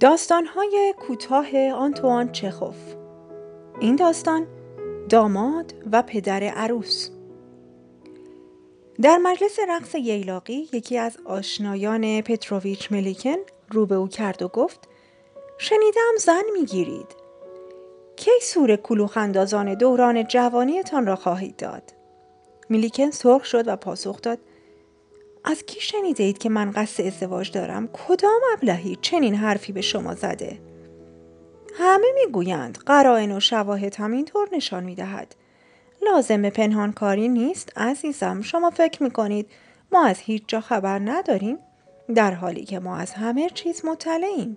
داستانهای کوتاه آنتوان چخوف. این داستان داماد و پدر عروس. در مجلس رقص ییلاقی یکی از آشنایان پتروویچ ملیکن رو به او کرد و گفت شنیدم زن می‌گیرید. کی سور کلوخندازان دوران جوانیتان را خواهید داد؟ میلیکن سرخ شد و پاسخ داد از کی شنیده اید که من قصد ازدواج دارم؟ کدام ابلهی چنین حرفی به شما زده؟ همه می‌گویند قرائن و شواهد همینطور نشان می‌دهد. لازم به پنهان کاری نیست عزیزم شما فکر می‌کنید ما از هیچ جا خبر نداریم در حالی که ما از همه چیز مطلعیم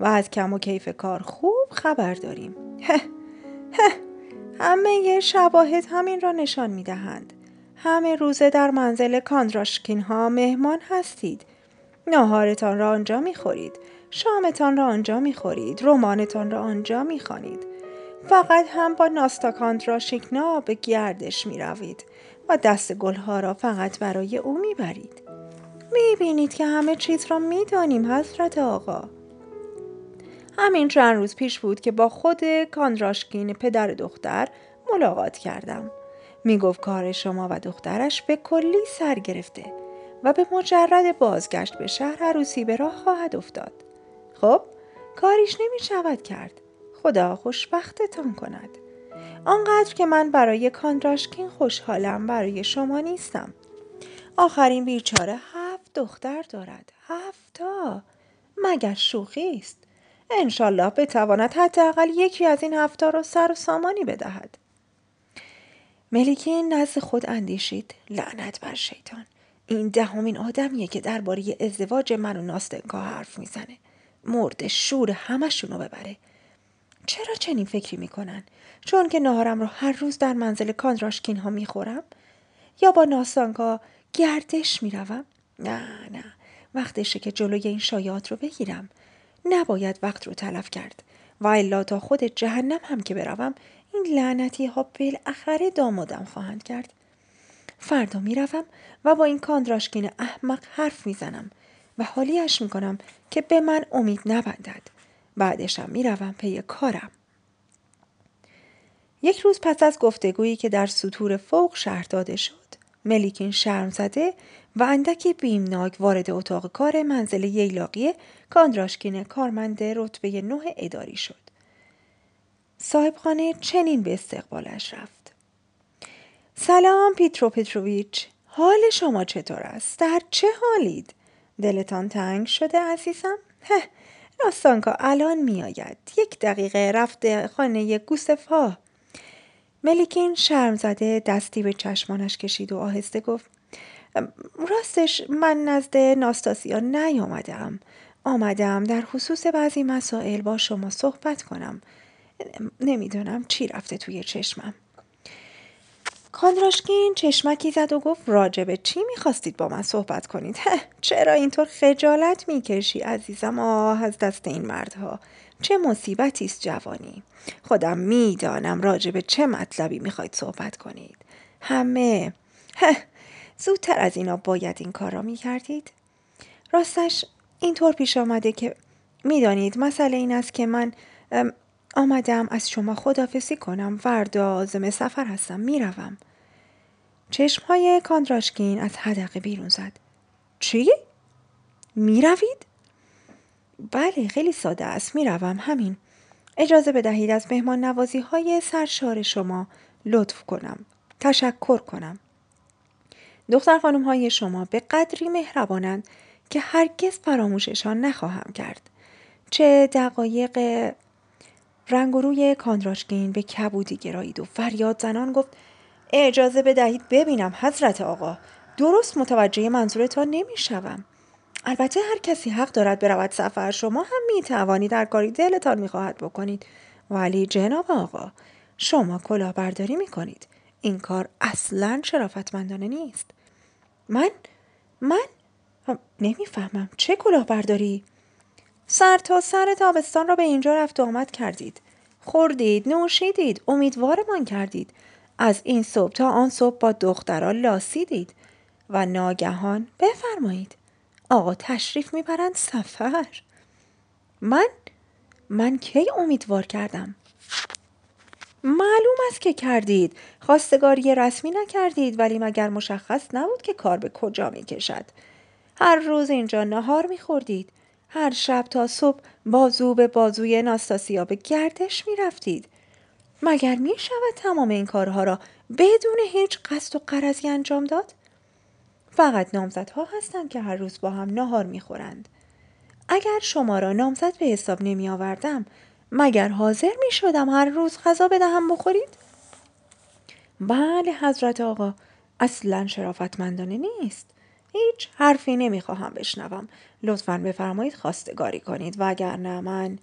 و از کم و کیف کار خوب خبر داریم همه شواهد همین را نشان می‌دهند همه روزه در منزل کاندراشکین ها مهمان هستید. ناهارتان را آنجا می خورید. شامتان را آنجا می خورید. رمانتان را آنجا می خانید. فقط هم با ناستا کاندراشکنا به گردش می روید و دست گلها را فقط برای او می برید. می بینید که همه چیز را می دانیم حضرت آقا. همین چند روز پیش بود که با خود کاندراشکین پدر دختر ملاقات کردم. می گفت کار شما و دخترش به کلی سر گرفته و به مجرد بازگشت به شهر عروسی به راه خواهد افتاد. خب کاریش نمی شود کرد. خدا خوشبختتان کند. آنقدر که من برای کاندراشکین خوشحالم برای شما نیستم. آخرین بیچاره هفت دختر دارد. هفتا. مگر شوخی است. انشالله بتواند حداقل یکی از این هفتا را سر و سامانی بدهد. ملیکین نزد خود اندیشید. لعنت بر شیطان. این دهمین آدمیه که درباره ازدواج من و ناستنکا حرف می‌زنه. مرد شور همشونو ببره. چرا چنین فکری می‌کنن؟ چون که نهارم رو هر روز در منزل کاندراشکین ها می‌خورم؟ یا با ناستانکا گردش می‌روم؟ نه نه. وقتشه که جلوی این شایعات رو بگیرم. نباید وقت رو تلف کرد. و الا تا خود جهنم هم که بروم این لعنتی ها بالاخره دامادم خواهند کرد. فردا می‌روم و با این کاندراشکین احمق حرف می‌زنم و حالیش می‌کنم که به من امید نبندد. بعدشم می‌روم پی کارم. یک روز پس از گفتگویی که در سطور فوق شهر داده شد ملیکین شرم زده و اندکی بیمناک وارد اتاق کار منزل ییلاقی کاندراشکین کارمند رتبه نه اداری شد. صاحبخانه چنین به استقبالش رفت. سلام پیترو پتروویچ. حال شما چطور است؟ در چه حالید؟ دلتان تنگ شده عزیزم؟ هه راستانکا الان میآید یک دقیقه رفته خانه گوسفها ملیکین شرم زده دستی به چشمانش کشید و آهسته گفت راستش من نزد ناستاسیا نیامدم آمدم در خصوص بعضی مسائل با شما صحبت کنم نمی‌دونم چی رفته توی چشمم. کاندراشکین چشمکی زد و گفت راجبه چی می‌خواستید با من صحبت کنید؟ چرا اینطور خجالت می‌کشی عزیزم؟ آه از دست این مردها. چه مصیبتی است جوانی. خودم می‌دانم راجبه چه مطلبی می‌خواید صحبت کنید. همه. زودتر از اینا باید این کار را می‌کردید. راستش اینطور پیش آمده که می‌دانید مسئله این است که من آمدم از شما خدافسی کنم. فردا آزم سفر هستم. می‌روم. چشم های کاندراشکین از حدقه بیرون زد. چی؟ می‌روید؟ بله خیلی ساده است. می‌روم. همین. اجازه بدهید از مهمان نوازی های سرشار شما لطف کنم. تشکر کنم. دختر خانم های شما به قدری مهربانند که هرگز فراموششان نخواهم کرد. چه دقایق رنگ روی کاندراشکین به کبودی گرایید و فریاد زنان گفت اجازه بدهید ببینم حضرت آقا. درست متوجه منظورتان نمی‌شوم. البته هر کسی حق دارد برود سفر. شما هم می توانید در کاری دلتان می خواهد بکنید. ولی جناب آقا شما کلاهبرداری می کنید این کار اصلا شرافتمندانه نیست. من؟ من؟ نمی‌فهمم. چه کلاهبرداری؟ سر تا سر تابستان را به اینجا رفت و آمد کردید. خوردید نوشیدید امیدوارمان کردید. از این صبح تا آن صبح با دخترها لاسیدید. و ناگهان بفرمایید. آقا تشریف می‌برند سفر. من من کی امیدوار کردم؟ معلوم است که کردید. خواستگاری رسمی نکردید ولی مگر مشخص نبود که کار به کجا می کشد هر روز اینجا نهار می خوردید هر شب تا صبح بازو به بازوی ناستاسیا به گردش می رفتید مگر می شود تمام این کارها را بدون هیچ قصد و قرضی انجام داد؟ فقط نامزدها هستند که هر روز با هم نهار می خورند. اگر شما را نامزد به حساب نمی آوردم مگر حاضر می شدم هر روز غذا بدهم بخورید؟ بله حضرت آقا اصلا شرافتمندانه نیست هیچ حرفی نمی‌خواهم بشنوم. لطفا بفرمایید خواستگاری کنید وگرنه من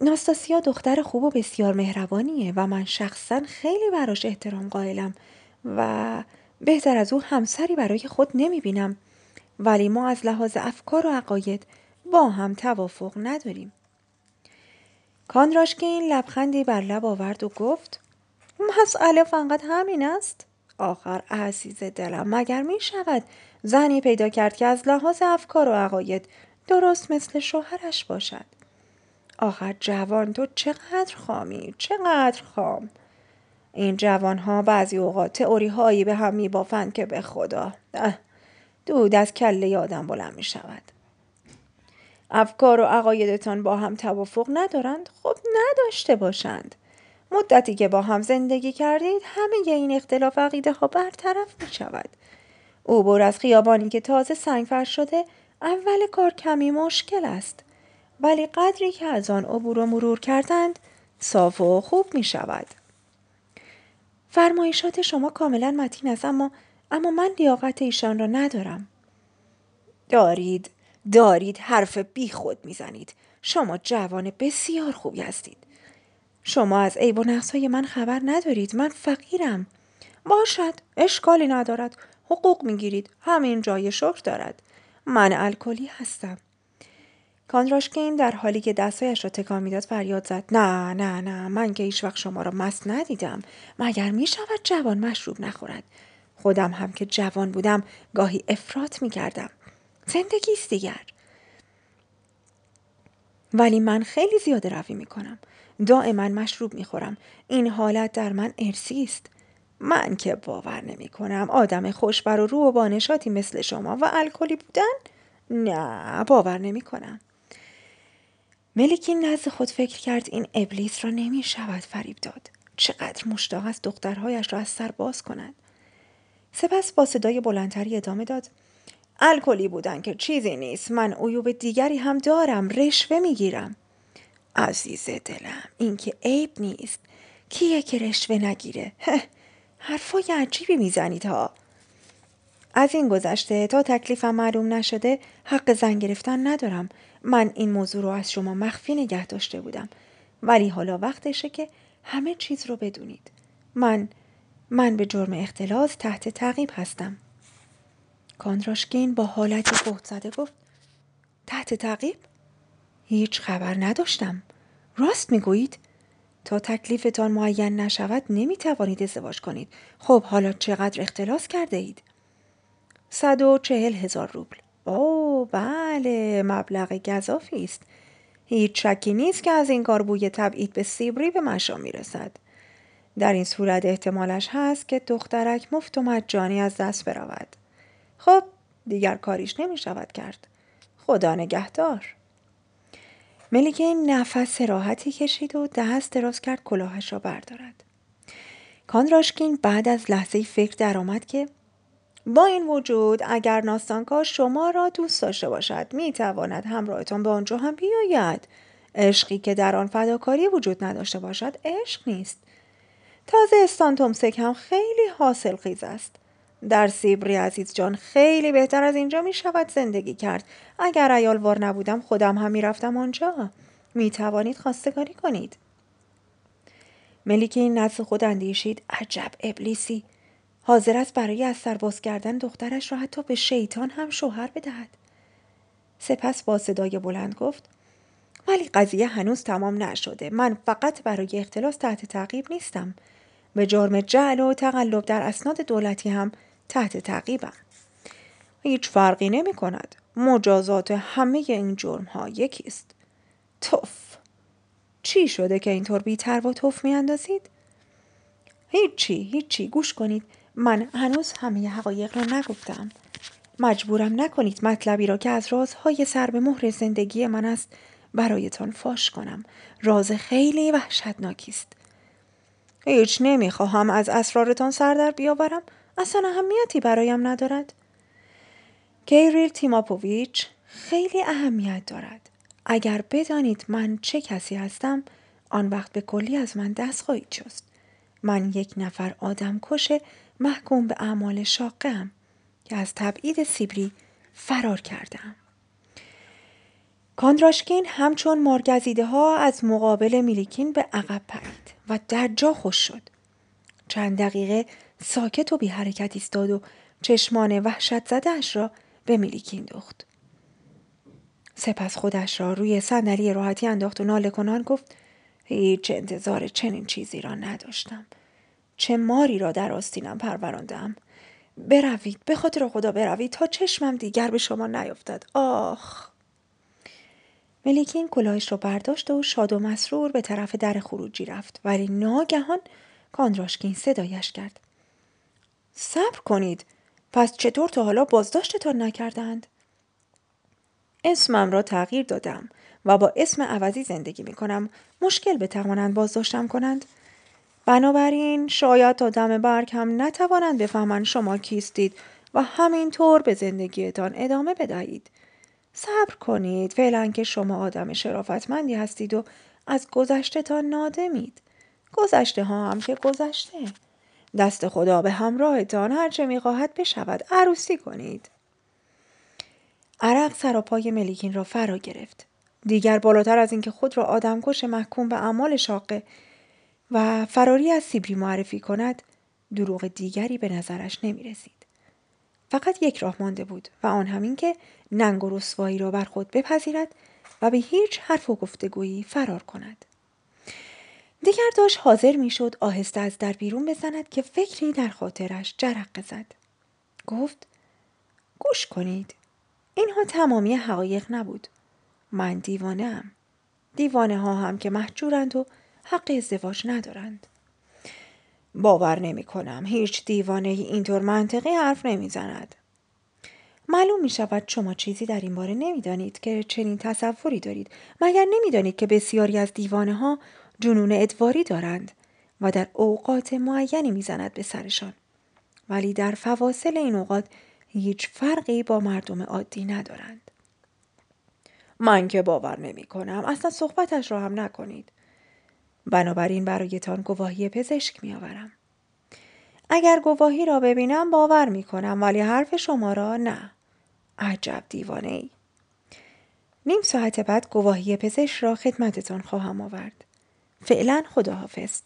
ناستاسیا دختر خوب و بسیار مهربانیه و من شخصا خیلی براش احترام قائلم و بهتر از او همسری برای خود نمی بینم ولی ما از لحاظ افکار و عقاید با هم توافق نداریم. کانراشکین لبخندی بر لب آورد و گفت مسئله فقط همین است؟ آخر عزیز دلم. مگر می شود زنی پیدا کرد که از لحاظ افکار و عقاید درست مثل شوهرش باشد؟ آخر جوان تو چقدر خامی چقدر خام. این جوان ها بعضی اوقات تئوری هایی به هم می بافند که به خدا. دود از کله آدم بلند می شود افکار و عقایدتان با هم توافق ندارند؟ خب نداشته باشند. مدتی که با هم زندگی کردید همه این اختلاف عقیده ها برطرف می شود عبور از خیابانی که تازه سنگ شده اول کار کمی مشکل است. ولی قدری که از آن عبور و مرور کردند صاف و خوب می شود فرمایشات شما کاملا متین است اما اما من لیاقت ایشان را ندارم. دارید دارید حرف بی خود می‌زنید. شما جوان بسیار خوبی هستید. شما از عیب و های من خبر ندارید. من فقیرم. باشد. اشکالی ندارد. حقوق می‌گیرید. همین جای شکر دارد. من الکلی هستم. کانراشکین در حالی که دستایش را تکان می‌داد فریاد زد. نه نه نه. من که هیچ وقت شما را مست ندیدم. مگر می شود جوان مشروب نخورد؟ خودم هم که جوان بودم گاهی افراط می کردم زندگی است دیگر. ولی من خیلی زیاده روی می کنم دائما مشروب می خورم این حالت در من ارسی است من که باور نمی کنم آدم خوشبر و رو و بانشاتی مثل شما و الکلی بودن نه باور نمی کنم ملکین نزد خود فکر کرد این ابلیس را نمی شود فریب داد. چقدر مشتاق است دخترهایش را از سر باز کند. سپس با صدای بلندتری ادامه داد. الکلی بودن که چیزی نیست. من عیوب دیگری هم دارم. رشوه می گیرم. عزیز دلم این که عیب نیست. کیه که رشوه نگیره حرفای عجیبی می‌زنید ها از این گذشته تا تکلیفم معلوم نشده حق زن گرفتن ندارم من این موضوع رو از شما مخفی نگه داشته بودم ولی حالا وقتشه که همه چیز رو بدونید من من به جرم اختلاس تحت تعقیب هستم کاندراشکین با حالتی فوت زده گفت تحت تعقیب؟ هیچ خبر نداشتم. راست می‌گویید؟ تا تکلیفتان معین نشود نمی توانید ازدواج کنید. خب حالا چقدر اختلاس کرده اید؟ صد و چهل هزار روبل. او بله مبلغ گذافی است. هیچ شکی نیست که از این کار بوی تبعید به سیبری به مشام می‌رسد. در این صورت احتمالش هست که دخترک مفت و مجانی از دست برود. خب دیگر کاریش نمی شود کرد. خدا نگهدار. ملیکین نفس راحتی کشید و دست دراز کرد کلاهش را بردارد. کانراشکین بعد از لحظه فکر درآمد که با این وجود اگر ناستانکا شما را دوست داشته باشد می تواند همراهتان به آنجا هم بیاید. عشقی که در آن فداکاری وجود نداشته باشد عشق نیست. تازه استان تومسک هم خیلی حاصل خیز است. در سیبری عزیز جان خیلی بهتر از اینجا می شود زندگی کرد. اگر ایالوار نبودم خودم هم می رفتم آنجا. می توانید خواستگاری کنید. ملیک این نزد خود اندیشید عجب ابلیسی. حاضر است برای از سر باز کردن دخترش را حتی به شیطان هم شوهر بدهد. سپس با صدای بلند گفت ولی قضیه هنوز تمام نشده. من فقط برای اختلاس تحت تعقیب نیستم. به جرم جعل و تقلب در اسناد دولتی هم تحت تعقیبم هیچ فرقی نمی کند مجازات همه این جرم ها یکی است توف. چی شده که اینطور بیتر و توف می اندازید؟ هیچی هیچی. گوش کنید. من هنوز همه حقایق را نگفتم. مجبورم نکنید مطلبی را که از رازهای سر به مهر زندگی من است برایتان فاش کنم. راز خیلی وحشتناکی است. هیچ نمی‌خواهم از اسرارتان سر در بیاورم. اصلا اهمیتی برایم ندارد کیریل تیماپوویچ خیلی اهمیت دارد اگر بدانید من چه کسی هستم آن وقت به کلی از من دست خواهید شست من یک نفر آدم کشه محکوم به اعمال شاقم که از تبعید سیبری فرار کردم. کاندراشکین همچون مارگزیده ها از مقابل میلیکین به عقب پرید و در جا خوش شد. چند دقیقه ساکت و بی حرکت ایستاد و چشمان وحشت زدهش را به میلیکین دوخت. سپس خودش را روی صندلی راحتی انداخت و ناله کنان گفت هیچ انتظار چنین چیزی را نداشتم. چه ماری را در آستینم پروراندم بروید به خاطر خدا بروید تا چشمم دیگر به شما نیفتد آخ ملیکین کلاهش را برداشت و شاد و مسرور به طرف در خروجی رفت ولی ناگهان کاندراشکین صدایش کرد. صبر کنید. پس چطور تا حالا بازداشتتان نکردند؟ اسمم را تغییر دادم و با اسم عوضی زندگی می کنم مشکل بتوانند بازداشتم کنند. بنابراین شاید تا دم برگ هم نتوانند بفهمند شما کیستید و همینطور به زندگیتان ادامه بدهید. صبر کنید. فعلا که شما آدم شرافتمندی هستید و از گذشتهتان نادمید. گذشته ها هم که گذشته. دست خدا به همراهتان هرچه می‌خواهد بشود عروسی کنید. عرق سراپای ملیکین را فرا گرفت. دیگر بالاتر از اینکه خود را آدمکش محکوم به اعمال شاقه و فراری از سیبری معرفی کند دروغ دیگری به نظرش نمی رسید. فقط یک راه مانده بود و آن همین که ننگ و رسوایی را بر خود بپذیرد و به هیچ حرف و گفتگویی فرار کند. دیگر داشت حاضر می‌شد آهسته از در بیرون بزند که فکری در خاطرش جرق زد. گفت گوش کنید. اینها تمامی حقایق نبود. من دیوانه ام. دیوانه ها هم که محجورند و حق ازدواج ندارند. باور نمی کنم. هیچ دیوانه اینطور منطقی حرف نمی‌زند. معلوم می شود شما چیزی در این باره نمی‌دانید که چنین تصوری دارید مگر نمی‌دانید که بسیاری از دیوانه ها جنون ادواری دارند و در اوقات معینی می‌زند به سرشان. ولی در فواصل این اوقات هیچ فرقی با مردم عادی ندارند. من که باور نمی کنم اصلا صحبتش را هم نکنید. بنابراین برایتان گواهی پزشک میآورم. اگر گواهی را ببینم باور می کنم ولی حرف شما را نه. عجب دیوانه ای نیم ساعت بعد گواهی پزشک را خدمتتان خواهم آورد. فعلا خداحافظ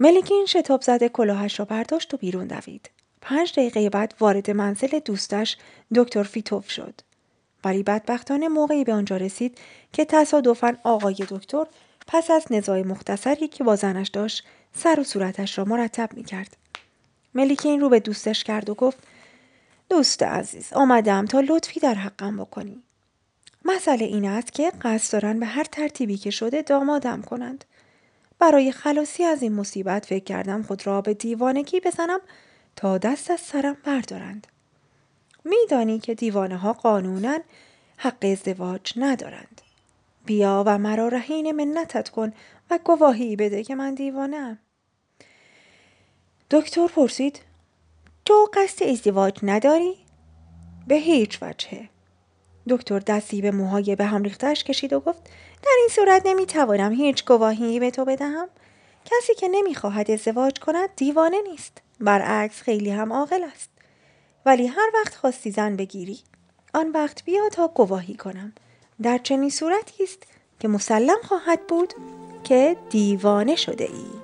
ملیکین شتاب زده کلاهش را برداشت و بیرون دوید پنج دقیقه بعد وارد منزل دوستش دکتر فیتوف شد ولی بدبختانه موقعی به آنجا رسید که تصادفا آقای دکتر پس از نزاع مختصری که با زنش داشت سر و صورتش را مرتب می کرد. ملیکین رو به دوستش کرد و گفت دوست عزیز آمدم تا لطفی در حقم بکنی. مسئله این است که قصد دارن به هر ترتیبی که شده دامادم کنند. برای خلاصی از این مصیبت فکر کردم خود را به دیوانگی بزنم تا دست از سرم بردارند. میدانی که دیوانه ها قانونا حق ازدواج ندارند. بیا و مرا رهین منتت کن و گواهی بده که من دیوانم. دکتر پرسید تو قصد ازدواج نداری؟ به هیچ وجهه. دکتر دستی به موهای به هم ریختش کشید و گفت در این صورت نمی‌توانم هیچ گواهی به تو بدهم. کسی که نمی‌خواهد ازدواج کند دیوانه نیست. برعکس خیلی هم عاقل است. ولی هر وقت خواستی زن بگیری آن وقت بیا تا گواهی کنم در چنین صورتی است که مسلم خواهد بود که دیوانه شده ای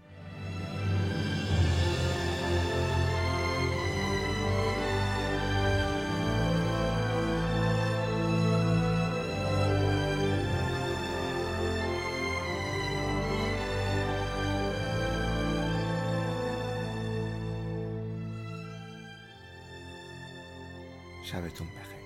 sabes tú un.